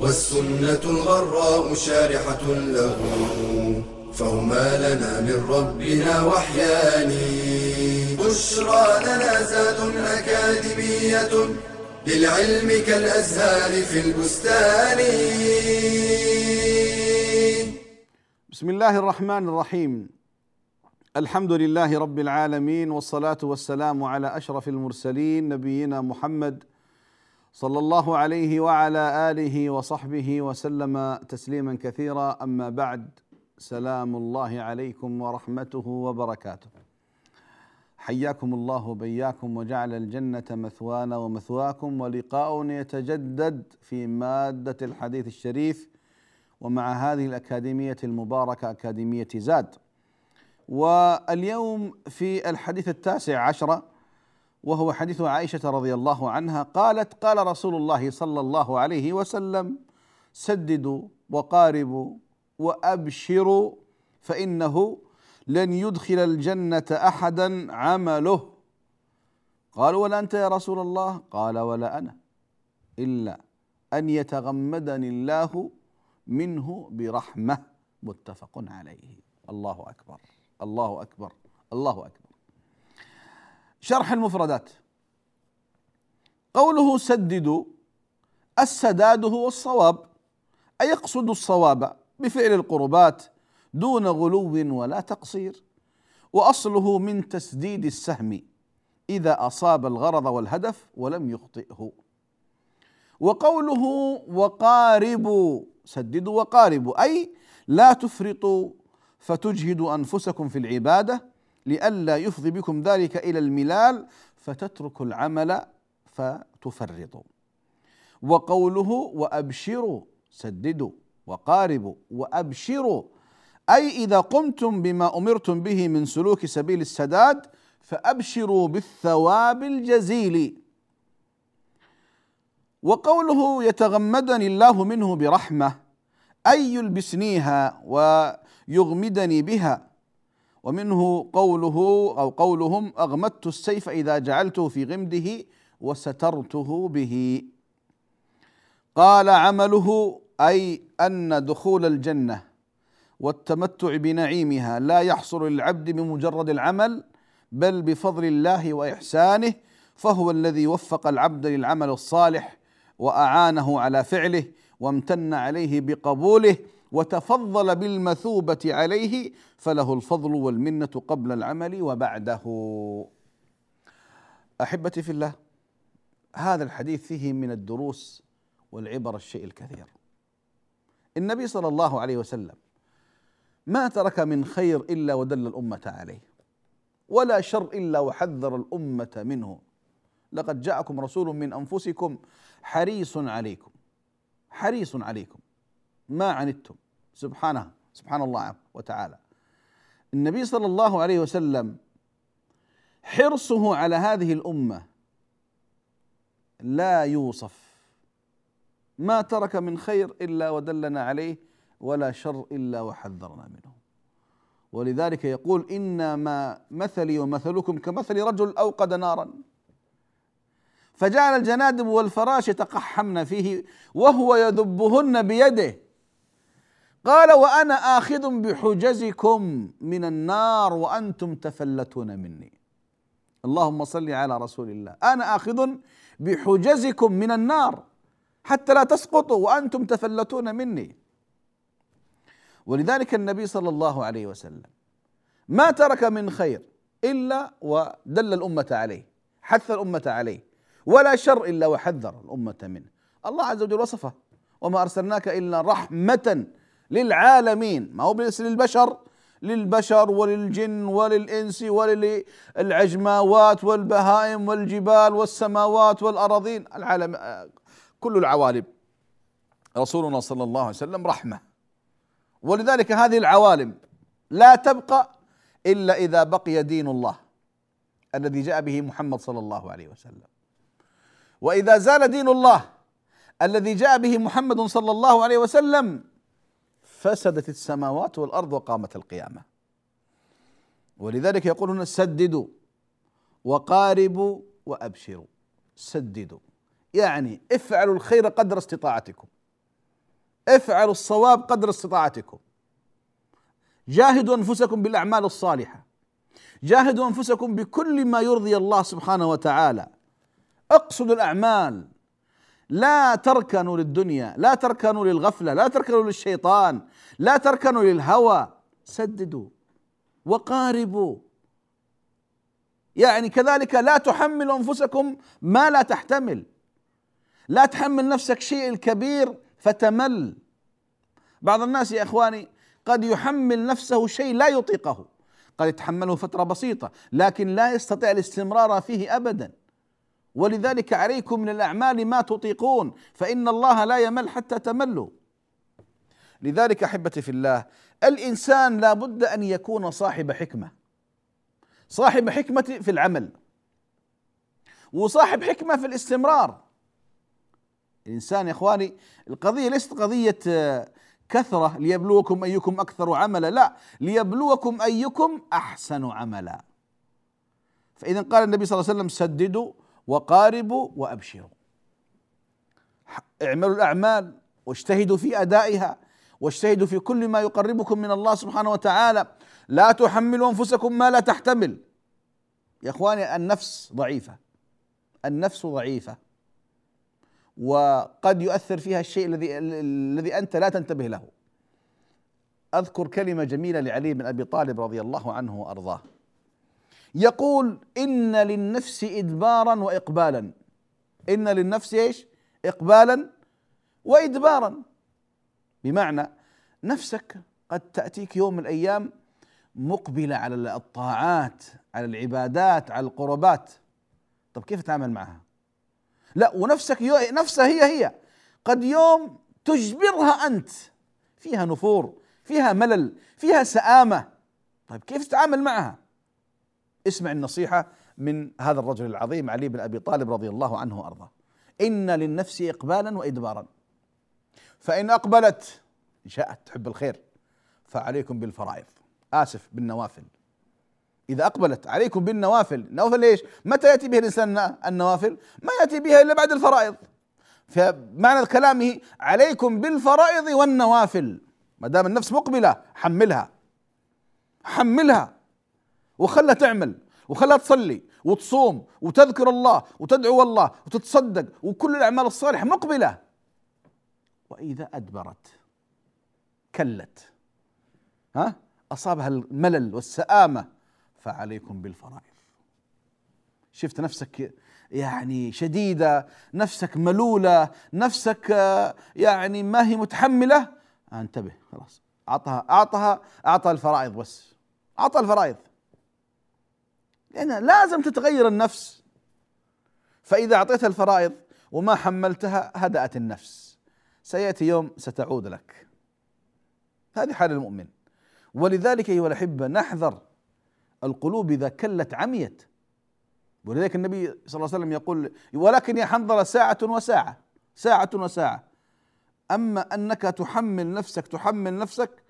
والسنة الغراء شارحة له فهما لنا من ربنا وحيان. بشرى لنا زاد أكاديمية للعلم كالأزهار في البستان. بسم الله الرحمن الرحيم. الحمد لله رب العالمين والصلاة والسلام على أشرف المرسلين نبينا محمد صلى الله عليه وعلى آله وصحبه وسلم تسليما كثيرا. أما بعد سلام الله عليكم ورحمته وبركاته. حياكم الله وبياكم وجعل الجنة مثوانا ومثواكم ولقاؤنا يتجدد في مادة الحديث الشريف ومع هذه الأكاديمية المباركة أكاديمية زاد. واليوم في الحديث التاسع عشر وهو حديث عائشة رضي الله عنها قالت قال رسول الله صلى الله عليه وسلم سددوا وقاربوا وأبشروا فإنه لن يدخل الجنة أحدا عمله. قالوا ولا أنت يا رسول الله؟ قال ولا أنا إلا أن يتغمدني الله منه برحمة. متفق عليه. الله أكبر الله أكبر الله أكبر. شرح المفردات. قوله سددوا السداد هو الصواب أي يقصد الصواب بفعل القربات دون غلو ولا تقصير وأصله من تسديد السهم إذا أصاب الغرض والهدف ولم يخطئه. وقوله وقاربوا سددوا وقاربوا أي لا تفرطوا فتجهدوا أنفسكم في العبادة لئلا يفضي بكم ذلك إلى الملال فتتركوا العمل فتفرطوا. وقوله وأبشروا سددوا وقاربوا وأبشروا. أي إذا قمتم بما أمرتم به من سلوك سبيل السداد فأبشروا بالثواب الجزيل. وقوله يتغمدني الله منه برحمة أي يلبسنيها ويغمدني بها ومنه قوله أو قولهم أغمدت السيف إذا جعلته في غمده وسترته به. قال عمله أي أن دخول الجنة والتمتع بنعيمها لا يحصل للعبد بمجرد العمل بل بفضل الله وإحسانه فهو الذي وفق العبد للعمل الصالح وأعانه على فعله وامتن عليه بقبوله وتفضل بالمثوبة عليه فله الفضل والمنة قبل العمل وبعده. أحبتي في الله هذا الحديث فيه من الدروس والعبر الشيء الكثير. النبي صلى الله عليه وسلم ما ترك من خير إلا ودل الأمة عليه ولا شر إلا وحذر الأمة منه. لقد جاءكم رسول من أنفسكم حريص عليكم حريص عليكم. ما عنتم. سبحانه سبحان الله وتعالى. النبي صلى الله عليه وسلم حرصه على هذه الأمة لا يوصف. ما ترك من خير إلا ودلنا عليه ولا شر إلا وحذرنا منه. ولذلك يقول إنما مثلي ومثلكم كمثل رجل أوقد نارا. فجعل الجنادب والفراش يتقحمن فيه وهو يذبهن بيده. قال وأنا آخذ بحجزكم من النار وأنتم تفلتون مني. اللهم صل على رسول الله. أنا آخذ بحجزكم من النار حتى لا تسقطوا وأنتم تفلتون مني. ولذلك النبي صلى الله عليه وسلم ما ترك من خير إلا ودل الأمة عليه حث الأمة عليه ولا شر إلا وحذر الأمة منه. الله عز وجل وصفه. وما أرسلناك إلا رحمة للعالمين. ما هو بس للبشر للبشر وللجن وللإنس وللعجماوات والبهائم والجبال والسماوات والارضين العالم كل العوالم. رسولنا صلى الله عليه وسلم رحمة. ولذلك هذه العوالم لا تبقى إلا إذا بقي دين الله الذي جاء به محمد صلى الله عليه وسلم. وإذا زال دين الله الذي جاء به محمد صلى الله عليه وسلم فسدت السماوات والأرض وقامت القيامة. ولذلك يقولون سددوا وقاربوا وأبشروا. سددوا. يعني افعلوا الخير قدر استطاعتكم. افعلوا الصواب قدر استطاعتكم. جاهدوا أنفسكم بالأعمال الصالحة. جاهدوا أنفسكم بكل ما يرضي الله سبحانه وتعالى. اقصدوا الأعمال. لا تركنوا للدنيا لا تركنوا للغفلة لا تركنوا للشيطان لا تركنوا للهوى. سددوا وقاربوا. يعني كذلك لا تحملوا أنفسكم ما لا تحتمل. لا تحمل نفسك شيء الكبير فتمل. بعض الناس يا إخواني قد يحمل نفسه شيء لا يطيقه. قد يتحمله فترة بسيطة لكن لا يستطيع الاستمرار فيه ابدا. ولذلك عليكم من الأعمال ما تطيقون فإن الله لا يمل حتى تملوا. لذلك أحبتي في الله الإنسان لا بد أن يكون صاحب حكمة. صاحب حكمة في العمل. وصاحب حكمة في الاستمرار. الانسان يا إخواني القضية ليست قضية كثرة ليبلوكم أيكم أكثر عملا لا ليبلوكم أيكم أحسن عملا. فإذا قال النبي صلى الله عليه وسلم سددوا وقاربوا وأبشروا. اعملوا الأعمال واجتهدوا في أدائها واجتهدوا في كل ما يقربكم من الله سبحانه وتعالى. لا تحملوا أنفسكم ما لا تحتمل. يا إخواني النفس ضعيفة. النفس ضعيفة. وقد يؤثر فيها الشيء الذي الذي أنت لا تنتبه له. أذكر كلمة جميلة لعلي بن أبي طالب رضي الله عنه وأرضاه. يقول إن للنفس ادبارا واقبالا. إن للنفس إيش؟ اقبالا وادبارا. بمعنى نفسك قد تأتيك يوم من الأيام مقبلة على الطاعات على العبادات على القربات. طب كيف تتعامل معها؟ لا ونفسك نفسها هي هي. قد يوم تجبرها أنت. فيها نفور فيها ملل فيها سآمة. طيب كيف تتعامل معها؟ اسمع النصيحة من هذا الرجل العظيم علي بن أبي طالب رضي الله عنه وأرضاه. إن للنفس إقبالا وإدبارا. فإن أقبلت إن شاءت تحب الخير فعليكم بالفرائض. آسف بالنوافل. إذا أقبلت عليكم بالنوافل. نوافل إيش؟ متى يأتي به الإنسان النوافل؟ ما يأتي بها إلا بعد الفرائض. فمعنى كلامه عليكم بالفرائض والنوافل. ما دام النفس مقبلة حملها. حملها. وخلها تعمل وخلها تصلي وتصوم وتذكر الله وتدعو الله وتتصدق وكل الأعمال الصالحة مقبلة. وإذا أدبرت كلت ها؟ أصابها الملل والسآمة فعليكم بالفرائض. شفت نفسك يعني شديدة نفسك ملولة نفسك يعني ما هي متحملة؟ انتبه خلاص. أعطها أعطها اعطى الفرائض بس. اعطى الفرائض. لأن لازم تتغير النفس. فإذا أعطيتها الفرائض وما حملتها هدأت النفس. سيأتي يوم ستعود لك. هذه حال المؤمن. ولذلك أيها الأحبة نحذر القلوب إذا كلت عميت. ولذلك النبي صلى الله عليه وسلم يقول ولكن يا حنظلة ساعة وساعة ساعة وساعة. أما أنك تحمل نفسك تحمل نفسك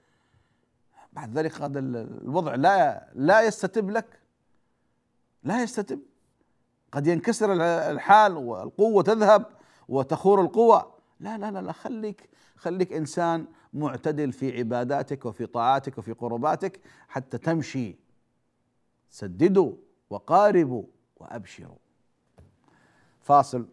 بعد ذلك هذا الوضع لا لا يستتب لك. لا يستتب. قد ينكسر الحال والقوة تذهب وتخور القوة. لا لا لا, لا خليك خليك إنسان معتدل في عباداتك وفي طاعاتك وفي قرباتك حتى تمشي. سددوا وقاربوا وأبشروا. فاصل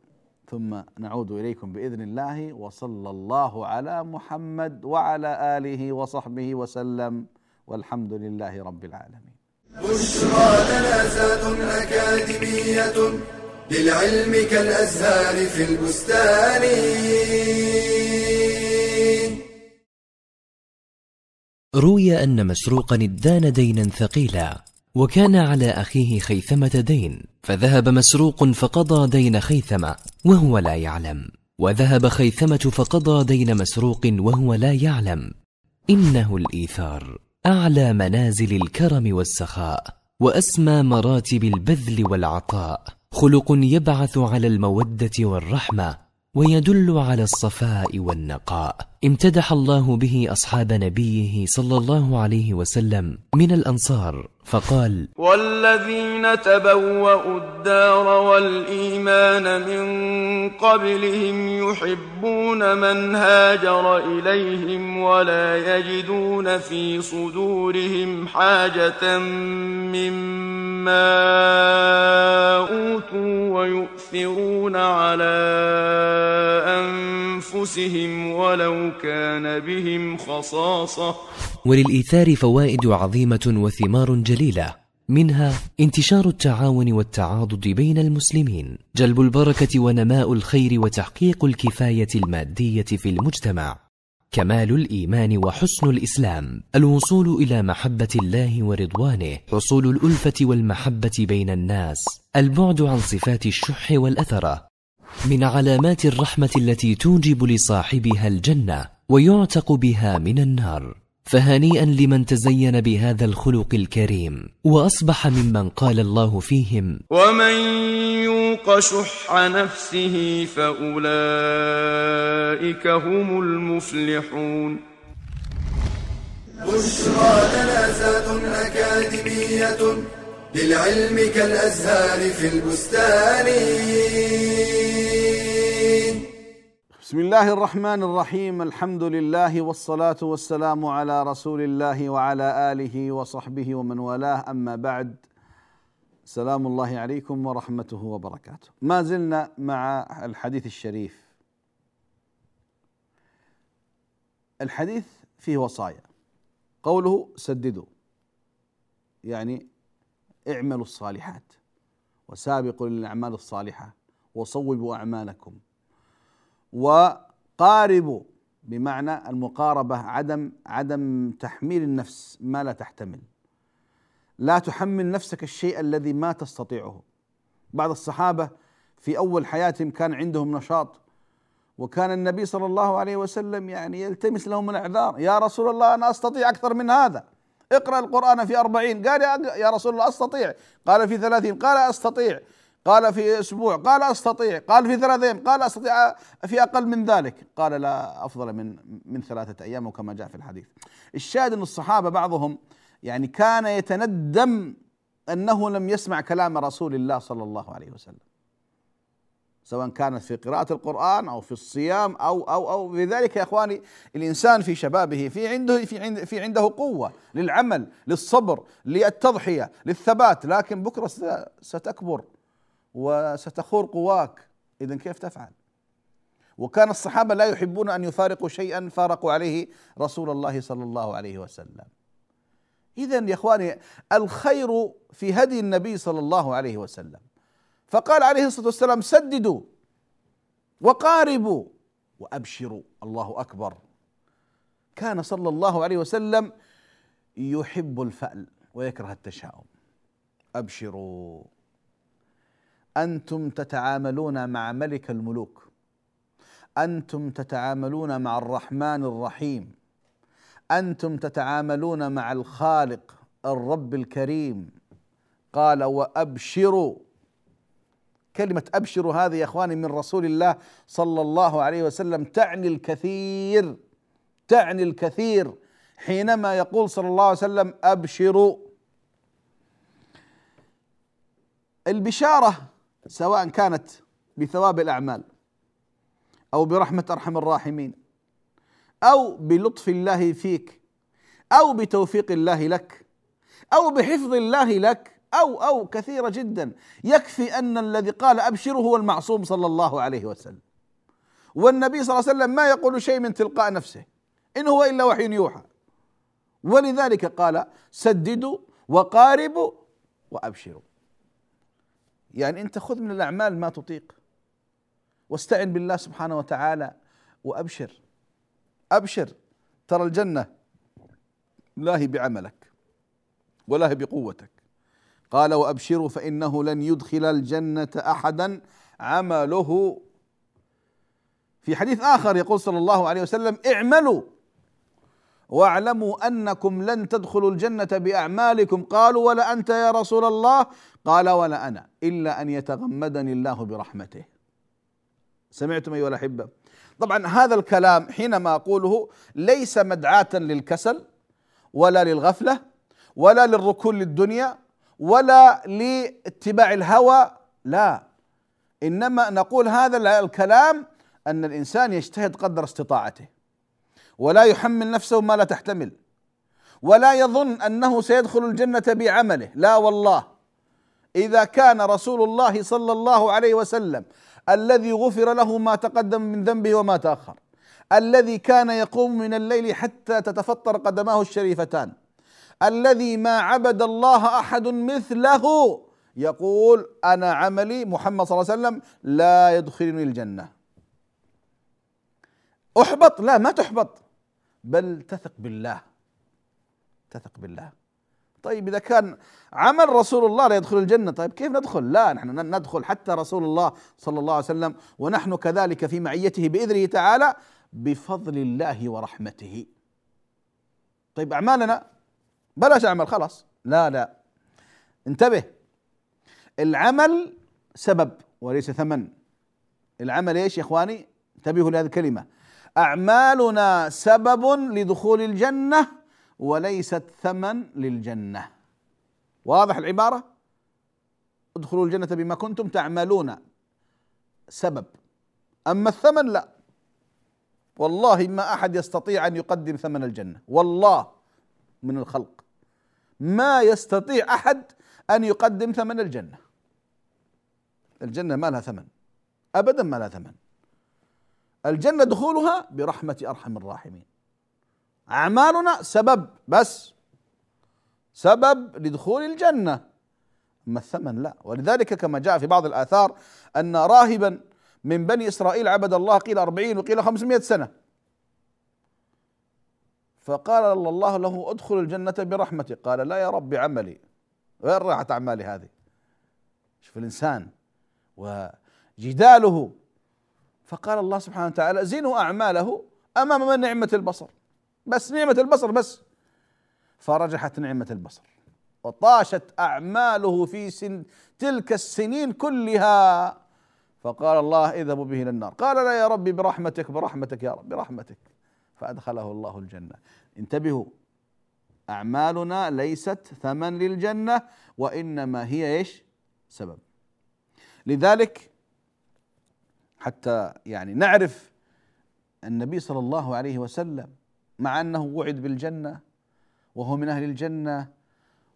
ثم نعود إليكم بإذن الله وصلى الله على محمد وعلى آله وصحبه وسلم والحمد لله رب العالمين. بشرى لنا زاد أكاديمية للعلم كالأزهار في البستان. روي أن مسروقا ادان دينا ثقيلا وكان على أخيه خيثمة دين فذهب مسروق فقضى دين خيثمة وهو لا يعلم. وذهب خيثمة فقضى دين مسروق وهو لا يعلم. إنه الإيثار. أعلى منازل الكرم والسخاء وأسمى مراتب البذل والعطاء. خلق يبعث على المودة والرحمة ويدل على الصفاء والنقاء. امتدح الله به أصحاب نبيه صلى الله عليه وسلم من الأنصار. فقال والذين تبوأوا الدار والإيمان من قبلهم يحبون من هاجر إليهم ولا يجدون في صدورهم حاجة مما أوتوا ويؤثرون على أنفسهم ولو كان بهم خصاصة. وللإيثار فوائد عظيمة وثمار جليلة منها انتشار التعاون والتعاضد بين المسلمين جلب البركة ونماء الخير وتحقيق الكفاية المادية في المجتمع. كمال الإيمان وحسن الإسلام الوصول إلى محبة الله ورضوانه حصول الألفة والمحبة بين الناس البعد عن صفات الشح والاثره من علامات الرحمة التي توجب لصاحبها الجنة ويعتق بها من النار. فهنيئا لمن تزين بهذا الخلق الكريم وأصبح ممن قال الله فيهم ومن يوق شح نفسه فأولئك هم المفلحون بشرى لنا زاد أكاديمية للعلم كالأزهار في البستان بسم الله الرحمن الرحيم الحمد لله والصلاة والسلام على رسول الله وعلى آله وصحبه ومن والاه أما بعد سلام الله عليكم ورحمته وبركاته ما زلنا مع الحديث الشريف الحديث فيه وصايا قوله سددوا يعني اعملوا الصالحات وسابقوا للأعمال الصالحة وصوبوا أعمالكم وقاربوا بمعنى المقاربة عدم عدم تحميل النفس ما لا تحتمل. لا تحمل نفسك الشيء الذي ما تستطيعه. بعض الصحابة في أول حياتهم كان عندهم نشاط وكان النبي صلى الله عليه وسلم يعني يلتمس لهم الأعذار. يا رسول الله أنا أستطيع أكثر من هذا. اقرأ القرآن في أربعين. قال يا رسول الله أستطيع. قال في ثلاثين. قال أستطيع. قال في أسبوع قال أستطيع قال في ثلاث أيام قال أستطيع في أقل من ذلك. قال لا أفضل من من ثلاثة أيام وكما جاء في الحديث. الشاهد أن الصحابة بعضهم يعني كان يتندم أنه لم يسمع كلام رسول الله صلى الله عليه وسلم. سواء كانت في قراءة القرآن أو في الصيام أو أو أو لذلك يا إخواني الإنسان في شبابه في عنده في عنده في عنده قوة للعمل للصبر للتضحية للثبات لكن بكرة ستكبر. وستخور قواك. اذا كيف تفعل؟ وكان الصحابة لا يحبون أن يفارقوا شيئا فارقوا عليه رسول الله صلى الله عليه وسلم. اذا يا إخواني الخير في هدي النبي صلى الله عليه وسلم. فقال عليه الصلاة والسلام سددوا وقاربوا وأبشروا. الله أكبر. كان صلى الله عليه وسلم يحب الفأل ويكره التشاؤم. أبشروا. أنتم تتعاملون مع ملك الملوك. أنتم تتعاملون مع الرحمن الرحيم. أنتم تتعاملون مع الخالق الرب الكريم. قال وأبشروا. كلمة أبشروا هذه يا إخواني من رسول الله صلى الله عليه وسلم تعني الكثير تعني الكثير. حينما يقول صلى الله عليه وسلم أبشروا. البشارة سواء كانت بثواب الأعمال أو برحمة أرحم الراحمين أو بلطف الله فيك أو بتوفيق الله لك أو بحفظ الله لك أو أو كثيره جدا. يكفي أن الذي قال ابشروا هو المعصوم صلى الله عليه وسلم. والنبي صلى الله عليه وسلم ما يقول شيء من تلقاء نفسه. إن هو إلا وحي يوحى. ولذلك قال سددوا وقاربوا وأبشروا. يعني انت خذ من الأعمال ما تطيق. واستعن بالله سبحانه وتعالى وأبشر. أبشر. ترى الجنة لا هي بعملك ولا هي بقوتك. قال وأبشروا فإنه لن يدخل الجنة أحدا عمله. في حديث آخر يقول صلى الله عليه وسلم اعملوا. واعلموا أنكم لن تدخلوا الجنة بأعمالكم. قالوا ولا أنت يا رسول الله؟ قال ولا أنا إلا أن يتغمدني الله برحمته. سمعتم أيها الأحبة؟ طبعا هذا الكلام حينما أقوله ليس مدعاة للكسل ولا للغفلة ولا للركون للدنيا ولا لاتباع الهوى لا. إنما نقول هذا الكلام أن الإنسان يجتهد قدر استطاعته. ولا يحمل نفسه ما لا تحتمل. ولا يظن أنه سيدخل الجنة بعمله. لا والله. إذا كان رسول الله صلى الله عليه وسلم الذي غفر له ما تقدم من ذنبه وما تأخر الذي كان يقوم من الليل حتى تتفطر قدماه الشريفتان الذي ما عبد الله أحد مثله يقول أنا عملي محمد صلى الله عليه وسلم لا يدخلني الجنة. أحبط؟ لا ما تحبط. بل تثق بالله. تثق بالله. طيب إذا كان عمل رسول الله لا يدخل الجنة طيب كيف ندخل؟ لا نحن ندخل حتى رسول الله صلى الله عليه وسلم ونحن كذلك في معيته بإذنه تعالى بفضل الله ورحمته. طيب أعمالنا؟ بلاش أعمل خلاص. لا لا. انتبه. العمل سبب وليس ثمن. العمل إيش يا إخواني؟ انتبهوا لهذه الكلمة. أعمالنا سبب لدخول الجنة وليست ثمن للجنة. واضح العبارة؟ ادخلوا الجنة بما كنتم تعملون. سبب. أما الثمن لا. والله ما أحد يستطيع أن يقدم ثمن الجنة. والله من الخلق. ما يستطيع أحد أن يقدم ثمن الجنة. الجنة ما لها ثمن. ابدا ما لها ثمن. الجنة دخولها برحمة أرحم الراحمين. أعمالنا سبب بس سبب لدخول الجنة. أما الثمن لا. ولذلك كما جاء في بعض الآثار أن راهبا من بني إسرائيل عبد الله قيل أربعين وقيل خمسمائة سنة. فقال الله له ادخل الجنة برحمتي. قال لا يا رب عملي. وين راحت أعمالي هذه؟ شوف الإنسان وجداله فقال الله سبحانه وتعالى زنوا أعماله أمام من نعمة البصر. بس نعمة البصر بس. فرجحت نعمة البصر. وطاشت أعماله في سن تلك السنين كلها. فقال الله اذهبوا به إلى النار. قال لا يا ربي برحمتك برحمتك يا رب برحمتك. فأدخله الله الجنة. انتبهوا. أعمالنا ليست ثمن للجنة وإنما هي إيش؟ سبب. لذلك حتى يعني نعرف النبي صلى الله عليه وسلم مع أنه وعد بالجنة وهو من أهل الجنة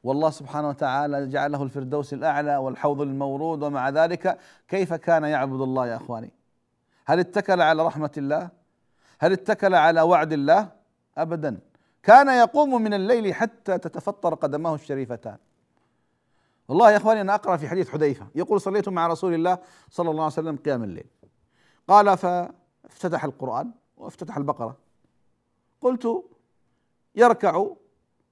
والله سبحانه وتعالى جعله الفردوس الأعلى والحوض المورود ومع ذلك كيف كان يعبد الله يا أخواني؟ هل اتكل على رحمة الله؟ هل اتكل على وعد الله؟ ابدا كان يقوم من الليل حتى تتفطر قدماه الشريفتان والله يا أخواني أنا أقرأ في حديث حذيفة يقول صليت مع رسول الله صلى الله عليه وسلم قيام الليل قال فافتتح القرآن وافتتح البقرة. قلت يركع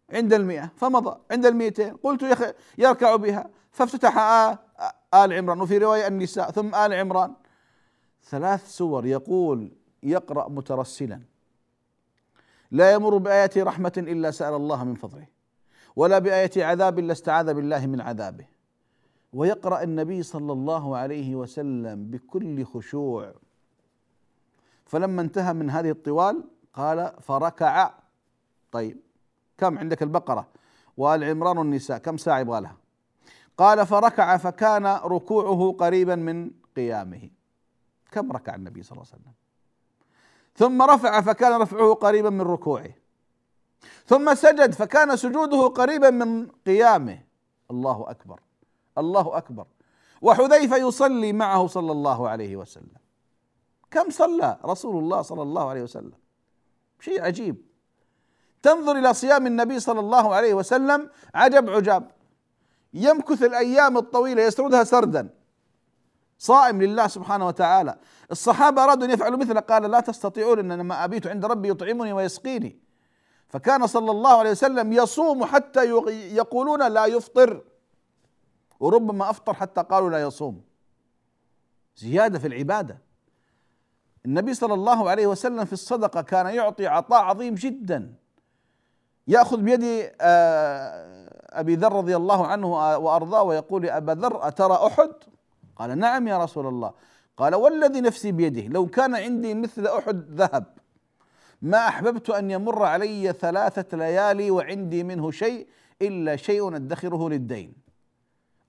عند المئة فمضى عند المئتين. قلت يركع بها فافتتح آل عمران وفي رواية النساء ثم آل عمران. ثلاث سور يقول يقرأ مترسلا. لا يمر بآية رحمة إلا سأل الله من فضله ولا بآية عذاب إلا استعاذ بالله من عذابه. ويقرأ النبي صلى الله عليه وسلم بكل خشوع. فلما انتهى من هذه الطوال قال فركع. طيب كم عندك البقرة؟ وآل عمران والنساء كم ساعة يبغى لها؟ قال فركع فكان ركوعه قريبا من قيامه. كم ركع النبي صلى الله عليه وسلم؟ ثم رفع فكان رفعه قريبا من ركوعه. ثم سجد فكان سجوده قريبا من قيامه. الله أكبر. الله أكبر. وحذيفة يصلي معه صلى الله عليه وسلم. كم صلى رسول الله صلى الله عليه وسلم؟ شيء عجيب. تنظر إلى صيام النبي صلى الله عليه وسلم عجب عجاب. يمكث الأيام الطويلة يسردها سردا. صائم لله سبحانه وتعالى. الصحابة أرادوا أن يفعلوا مثله قال لا تستطيعون إن ما أبيت عند ربي يطعمني ويسقيني. فكان صلى الله عليه وسلم يصوم حتى يقولون لا يفطر. وربما أفطر حتى قالوا لا يصوم. زيادة في العبادة. النبي صلى الله عليه وسلم في الصدقة كان يعطي عطاء عظيم جدا. يأخذ بيد آه، أبي ذر رضي الله عنه وأرضاه ويقول يا أبا ذر أترى أحد؟ قال نعم يا رسول الله. قال والذي نفسي بيده لو كان عندي مثل أحد ذهب. ما أحببت أن يمر علي ثلاثة ليالي وعندي منه شيء إلا شيء أدخره للدين.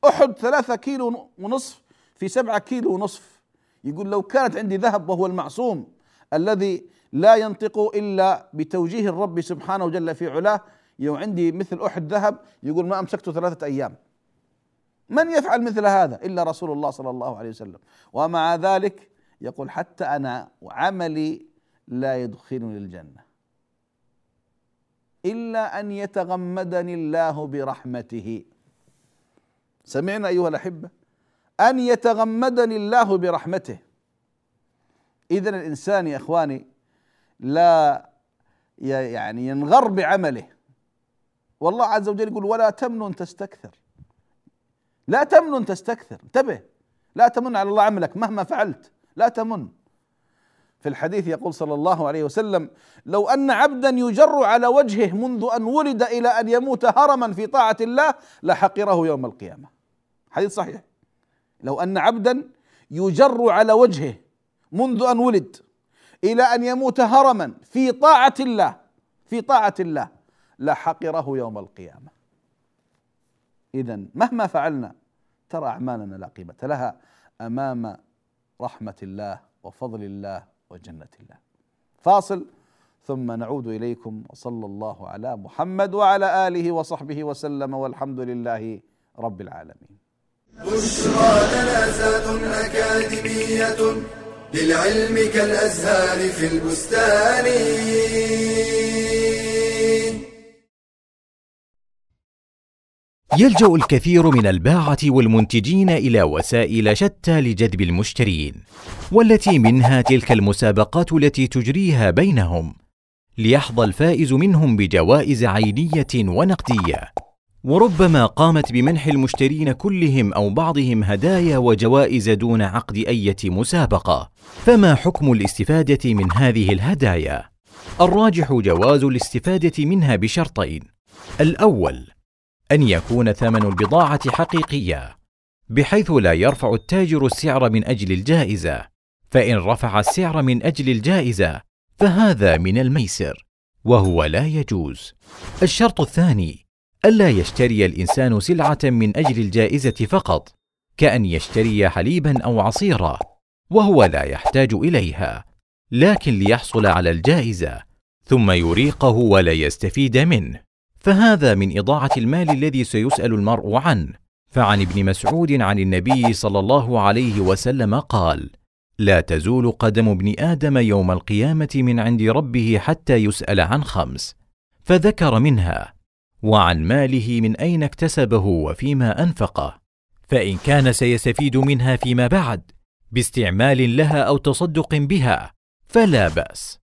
أحد ثلاثة كيلو ونصف في سبعة كيلو ونصف. يقول لو كانت عندي ذهب وهو المعصوم الذي لا ينطق إلا بتوجيه الرب سبحانه جل في علاه يوم عندي مثل أحد ذهب يقول ما امسكته ثلاثة أيام. من يفعل مثل هذا؟ إلا رسول الله صلى الله عليه وسلم. ومع ذلك يقول حتى أنا عملي لا يدخلني الجنة. إلا أن يتغمدني الله برحمته. سمعنا أيها الأحبة أن يتغمدني الله برحمته. اذا الإنسان يا إخواني لا يعني ينغر بعمله. والله عز وجل يقول ولا تمنن تستكثر. لا تمنن تستكثر انتبه. لا تمن على الله عملك مهما فعلت. لا تمن. في الحديث يقول صلى الله عليه وسلم لو أن عبدا يجر على وجهه منذ أن ولد إلى أن يموت هرما في طاعة الله لحقره يوم القيامة. حديث صحيح. لو أن عبدا يجر على وجهه منذ أن ولد إلى أن يموت هرما في طاعة الله في طاعة الله لحقره يوم القيامة. اذا مهما فعلنا ترى أعمالنا لا قيمة لها أمام رحمة الله وفضل الله وجنة الله. فاصل ثم نعود إليكم وصلى الله على محمد وعلى آله وصحبه وسلم والحمد لله رب العالمين. بشرى لنا أكاديمية للعلم كالأزهار في البستان. يلجأ الكثير من الباعة والمنتجين إلى وسائل شتى لجذب المشترين والتي منها تلك المسابقات التي تجريها بينهم ليحظى الفائز منهم بجوائز عينية ونقدية. وربما قامت بمنح المشترين كلهم أو بعضهم هدايا وجوائز دون عقد إيه مسابقة. فما حكم الاستفادة من هذه الهدايا؟ الراجح جواز الاستفادة منها بشرطين. الأول أن يكون ثمن البضاعة حقيقية بحيث لا يرفع التاجر السعر من أجل الجائزة. فإن رفع السعر من أجل الجائزة فهذا من الميسر وهو لا يجوز. الشرط الثاني الا يشتري الإنسان سلعة من أجل الجائزة فقط كأن يشتري حليبا أو عصيرا وهو لا يحتاج إليها لكن ليحصل على الجائزة ثم يريقه ولا يستفيد منه. فهذا من إضاعة المال الذي سيسأل المرء عنه. فعن ابن مسعود عن النبي صلى الله عليه وسلم قال لا تزول قدم ابن آدم يوم القيامة من عند ربه حتى يسأل عن خمس فذكر منها وعن ماله من أين اكتسبه وفيما أنفقه فإن كان سيستفيد منها فيما بعد باستعمال لها أو تصدق بها. فلا بأس.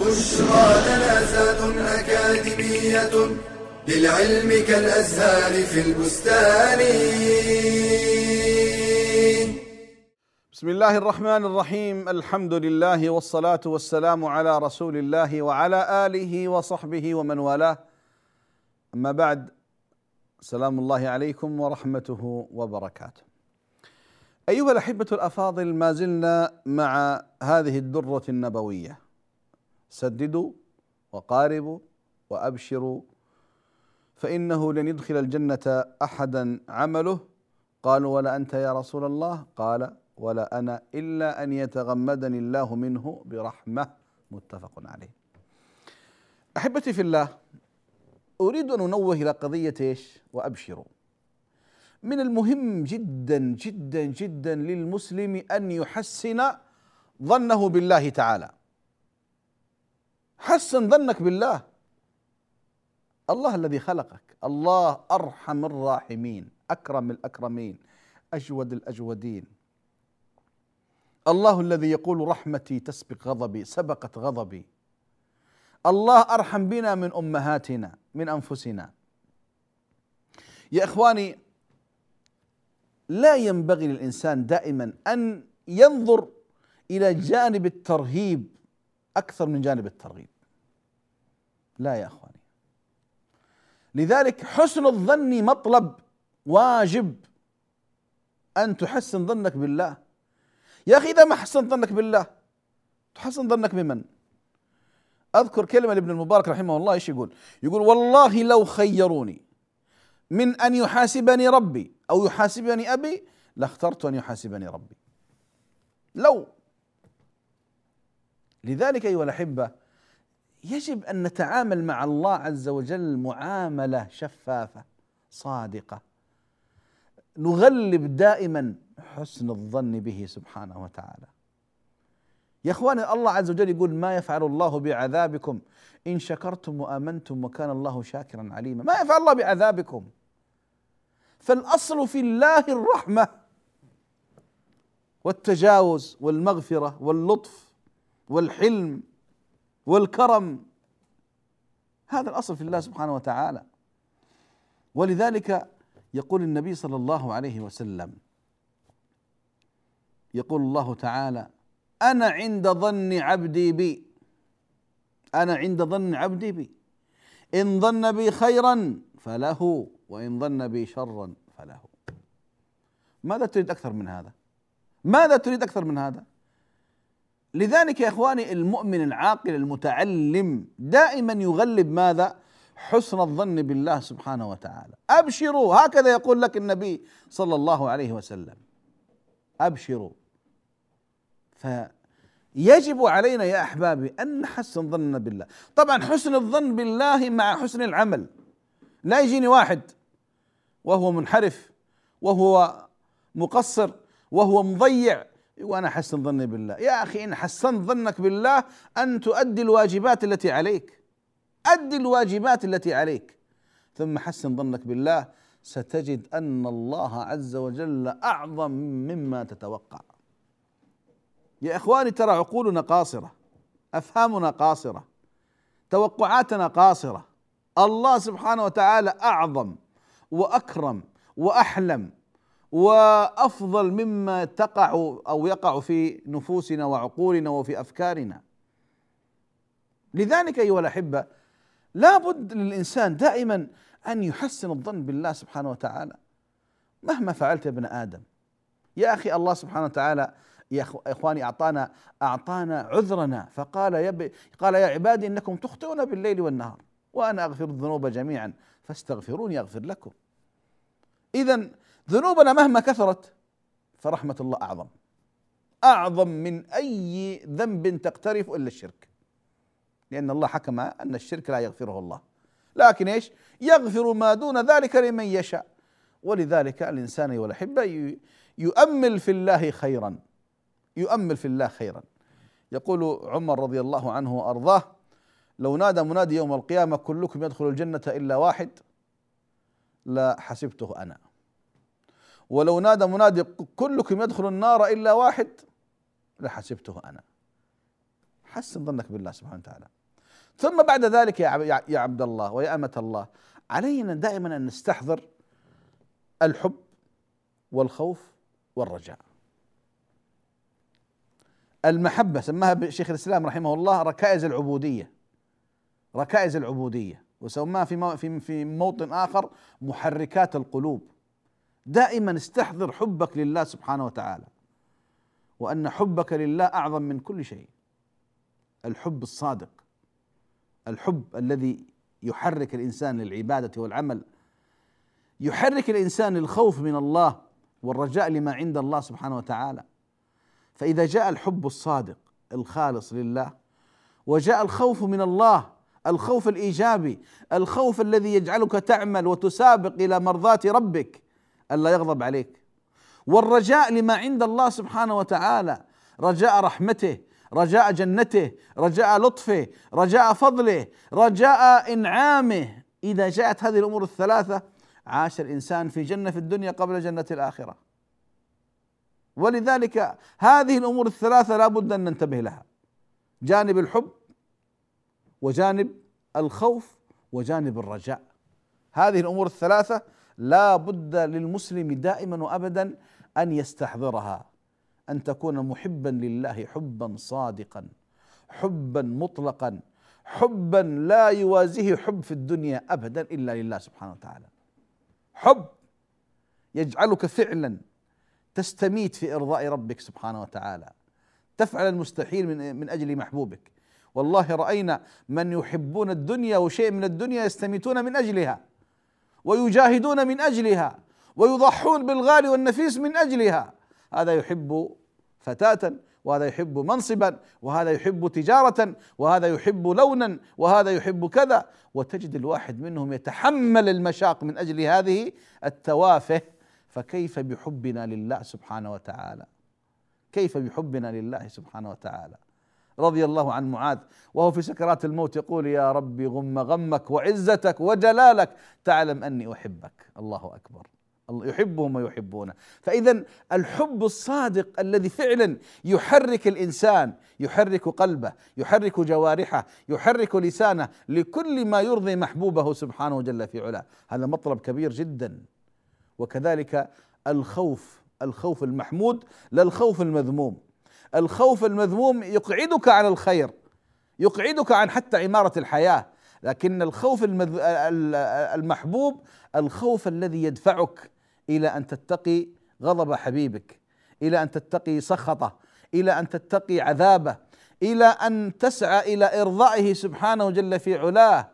بشرى لنا أكاديمية للعلم كالأزهار في البستان. بسم الله الرحمن الرحيم. الحمد لله والصلاة والسلام على رسول الله وعلى آله وصحبه ومن والاه. أما بعد سلام الله عليكم ورحمته وبركاته. أيها الأحبة الأفاضل ما زلنا مع هذه الدرة النبوية. سددوا وقاربوا وأبشروا فإنه لن يدخل الجنة احدا عمله قالوا ولا أنت يا رسول الله قال ولا أنا إلا أن يتغمدني الله منه برحمة متفق عليه. أحبتي في الله أريد أن أنوه إلى قضية إيش؟ وأبشروا. من المهم جدا جدا جدا للمسلم أن يحسن ظنه بالله تعالى. حسن ظنك بالله. الله الذي خلقك. الله أرحم الراحمين. أكرم الأكرمين. أجود الأجودين. الله الذي يقول رحمتي تسبق غضبي سبقت غضبي. الله أرحم بنا من أمهاتنا من أنفسنا. يا إخواني لا ينبغي للإنسان دائما أن ينظر إلى جانب الترهيب أكثر من جانب الترغيب. لا يا إخواني لذلك حسن الظن مطلب واجب أن تحسن ظنك بالله يا أخي إذا ما حسنت ظنك بالله تحسن ظنك بمن؟ أذكر كلمة لابن المبارك رحمه الله إيش يقول؟ يقول والله لو خيروني من أن يحاسبني ربي أو يحاسبني أبي لاخترت أن يحاسبني ربي. لو لذلك أيها الأحبة يجب أن نتعامل مع الله عز وجل معاملة شفافة صادقة. نغلب دائما حسن الظن به سبحانه وتعالى. يا إخواني الله عز وجل يقول ما يفعل الله بعذابكم إن شكرتم وآمنتم وكان الله شاكرا عليما. ما يفعل الله بعذابكم. فالأصل في الله الرحمة والتجاوز والمغفرة واللطف والحلم والكرم. هذا الأصل في الله سبحانه وتعالى. ولذلك يقول النبي صلى الله عليه وسلم يقول الله تعالى أنا عند ظن عبدي بي. أنا عند ظن عبدي بي. إن ظن بي خيرا فله وإن ظن بي شرا فله. ماذا تريد أكثر من هذا؟ ماذا تريد أكثر من هذا؟ لذلك يا إخواني المؤمن العاقل المتعلم دائما يغلب ماذا؟ حسن الظن بالله سبحانه وتعالى. أبشروا هكذا يقول لك النبي صلى الله عليه وسلم. أبشروا. فيجب علينا يا أحبابي أن نحسن ظننا بالله. طبعا حسن الظن بالله مع حسن العمل. لا يجيني واحد. وهو منحرف وهو مقصر وهو مضيع وأنا احسن ظني بالله. يا أخي إن حسنت ظنك بالله أن تؤدي الواجبات التي عليك. أدي الواجبات التي عليك. ثم حسن ظنك بالله ستجد أن الله عز وجل أعظم مما تتوقع. يا إخواني ترى عقولنا قاصرة أفهامنا قاصرة توقعاتنا قاصرة. الله سبحانه وتعالى أعظم وأكرم وأحلم وأفضل مما تقع أو يقع في نفوسنا وعقولنا وفي أفكارنا. لذلك أيها الأحبة لا بد للإنسان دائما أن يحسن الظن بالله سبحانه وتعالى. مهما فعلت يا ابن آدم. يا أخي الله سبحانه وتعالى يا إخواني اعطانا أعطانا عذرنا. فقال يا قال يا عبادي إنكم تخطئون بالليل والنهار وأنا أغفر الذنوب جميعا فاستغفروني اغفر لكم. اذا ذنوبنا مهما كثرت فرحمة الله أعظم. أعظم من أي ذنب تقترف إلا الشرك. لأن الله حكم أن الشرك لا يغفره الله. لكن إيش؟ يغفر ما دون ذلك لمن يشاء. ولذلك الإنسان ايها الاحبه يؤمل في الله خيرا. يؤمل في الله خيرا. يقول عمر رضي الله عنه وأرضاه لو نادى منادي يوم القيامة كلكم يدخل الجنة إلا واحد لا حسبته أنا. ولو نادى منادي كلكم يدخل النار إلا واحد لحسبته أنا. حسن ظنك بالله سبحانه وتعالى. ثم بعد ذلك يا يا عبد الله ويا أمة الله علينا دائما أن نستحضر الحب والخوف والرجاء. المحبة سماها شيخ الإسلام رحمه الله ركائز العبودية. ركائز العبودية وسماها في في موطن آخر محركات القلوب. دائما استحضر حبك لله سبحانه وتعالى وأن حبك لله أعظم من كل شيء. الحب الصادق الحب الذي يحرك الإنسان للعبادة والعمل يحرك الإنسان للخوف من الله والرجاء لما عند الله سبحانه وتعالى. فإذا جاء الحب الصادق الخالص لله وجاء الخوف من الله الخوف الإيجابي الخوف الذي يجعلك تعمل وتسابق إلى مرضاة ربك ألا يغضب عليك. والرجاء لما عند الله سبحانه وتعالى رجاء رحمته رجاء جنته رجاء لطفه رجاء فضله رجاء إنعامه. إذا جاءت هذه الأمور الثلاثة عاش الإنسان في جنة في الدنيا قبل جنة الآخرة. ولذلك هذه الأمور الثلاثة لا بد أن ننتبه لها. جانب الحب وجانب الخوف وجانب الرجاء. هذه الأمور الثلاثة لا بد للمسلم دائما وأبدا أن يستحضرها أن تكون محبا لله حبا صادقا حبا مطلقا حبا لا يوازيه حب في الدنيا ابدا إلا لله سبحانه وتعالى. حب يجعلك فعلا تستميت في إرضاء ربك سبحانه وتعالى. تفعل المستحيل من من أجل محبوبك. والله رأينا من يحبون الدنيا وشيء من الدنيا يستميتون من أجلها. ويجاهدون من أجلها ويضحون بالغالي والنفيس من أجلها. هذا يحب فتاة وهذا يحب منصبا وهذا يحب تجارة وهذا يحب لونا وهذا يحب كذا. وتجد الواحد منهم يتحمل المشاق من أجل هذه التوافه. فكيف بحبنا لله سبحانه وتعالى؟ كيف بحبنا لله سبحانه وتعالى؟ رضي الله عن معاذ وهو في سكرات الموت يقول يا ربي غم غمك وعزتك وجلالك تعلم أني أحبك. الله أكبر. يحبهم ويحبونه. فإذا الحب الصادق الذي فعلا يحرك الإنسان يحرك قلبه يحرك جوارحه يحرك لسانه لكل ما يرضي محبوبه سبحانه جل في علاه. هذا مطلب كبير جدا. وكذلك الخوف الخوف المحمود لا الخوف المذموم. الخوف المذموم يقعدك عن الخير يقعدك عن حتى عمارة الحياة لكن الخوف المذ... المحبوب الخوف الذي يدفعك إلى أن تتقي غضب حبيبك إلى أن تتقي سخطه إلى أن تتقي عذابه إلى أن تسعى إلى إرضائه سبحانه جل في علاه.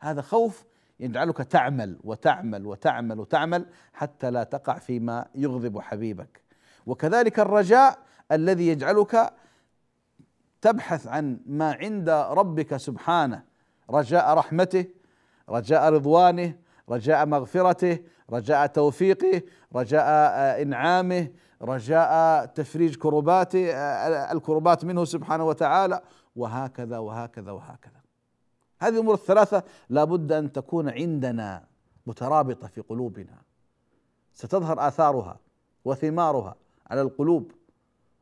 هذا خوف يجعلك تعمل وتعمل وتعمل وتعمل حتى لا تقع فيما يغضب حبيبك. وكذلك الرجاء الذي يجعلك تبحث عن ما عند ربك سبحانه. رجاء رحمته رجاء رضوانه رجاء مغفرته رجاء توفيقه رجاء إنعامه رجاء تفريج كرباته الكربات منه سبحانه وتعالى وهكذا وهكذا وهكذا. هذه الأمور الثلاثة لابد أن تكون عندنا مترابطة في قلوبنا. ستظهر آثارها وثمارها على القلوب.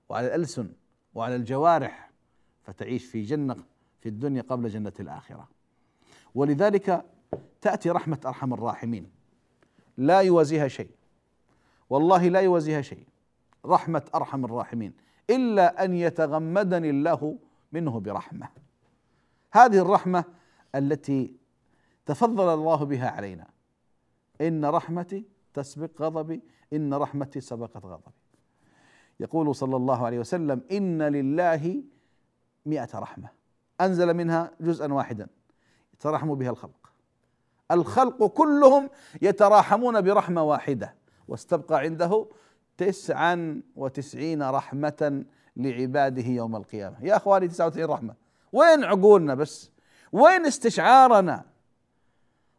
وعلى الألسن وعلى الجوارح فتعيش في جنة في الدنيا قبل جنة الآخرة. ولذلك تأتي رحمة أرحم الراحمين. لا يوازيها شيء. والله لا يوازيها شيء. رحمة أرحم الراحمين. إلا أن يتغمدني الله منه برحمة. هذه الرحمة التي تفضل الله بها علينا. إن رحمتي تسبق غضبي إن رحمتي سبقت غضبي. يقول صلى الله عليه وسلم إن لله مئة رحمة. أنزل منها جزءا واحدا يترحم بها الخلق. الخلق كلهم يتراحمون برحمة واحدة واستبقى عنده تسعا وتسعين رحمة لعباده يوم القيامة. يا أخواني تسعة وتسعين رحمة. وين عقولنا بس؟ وين استشعارنا؟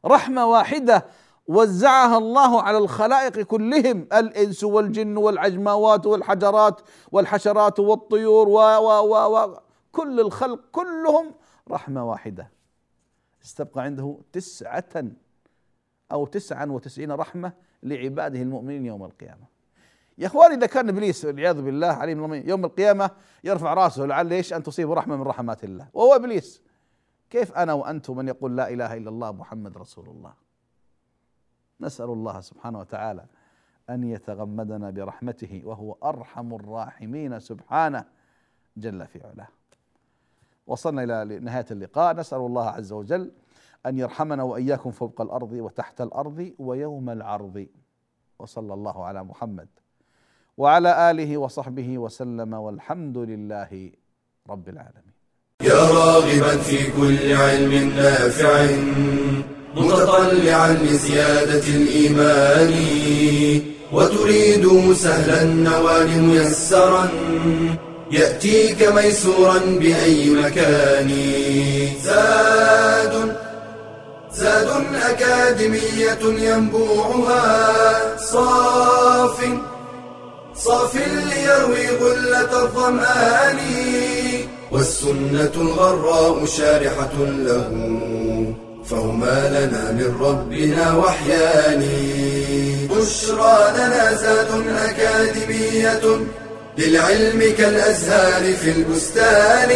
رحمة واحدة وزعها الله على الخلائق كلهم الإنس والجن والعجماوات والحجرات والحشرات والطيور و و و و كل الخلق كلهم رحمة واحدة. استبقى عنده تسعة أو تسعا وتسعين رحمة لعباده المؤمنين يوم القيامة. يا إخواني إذا كان إبليس والعياذ بالله عليه يوم القيامة يرفع رأسه لعل إيش؟ أن تصيبه رحمة من رحمات الله. وهو إبليس. كيف أنا وأنتم من يقول لا إله إلا الله محمد رسول الله؟ نسأل الله سبحانه وتعالى أن يتغمدنا برحمته وهو أرحم الراحمين. سبحانه جل في علاه. وصلنا إلى نهاية اللقاء. نسأل الله عز وجل أن يرحمنا وإياكم فوق الأرض وتحت الأرض ويوم العرض. وصلى الله على محمد وعلى آله وصحبه وسلم. والحمد لله رب العالمين. يا راغبا في كل علم نافع. متطلعا لزيادة الإيمان وتريد سهلا النوال ميسرا يأتيك ميسورا بأي مكان. زاد زاد أكاديمية ينبوعها صاف صاف ليروي غلة الظمآن والسنة الغراء شارحة له. فهما لنا من ربنا وحيان بشرى لنا زاد أكاديمية للعلم كالأزهار في البستان.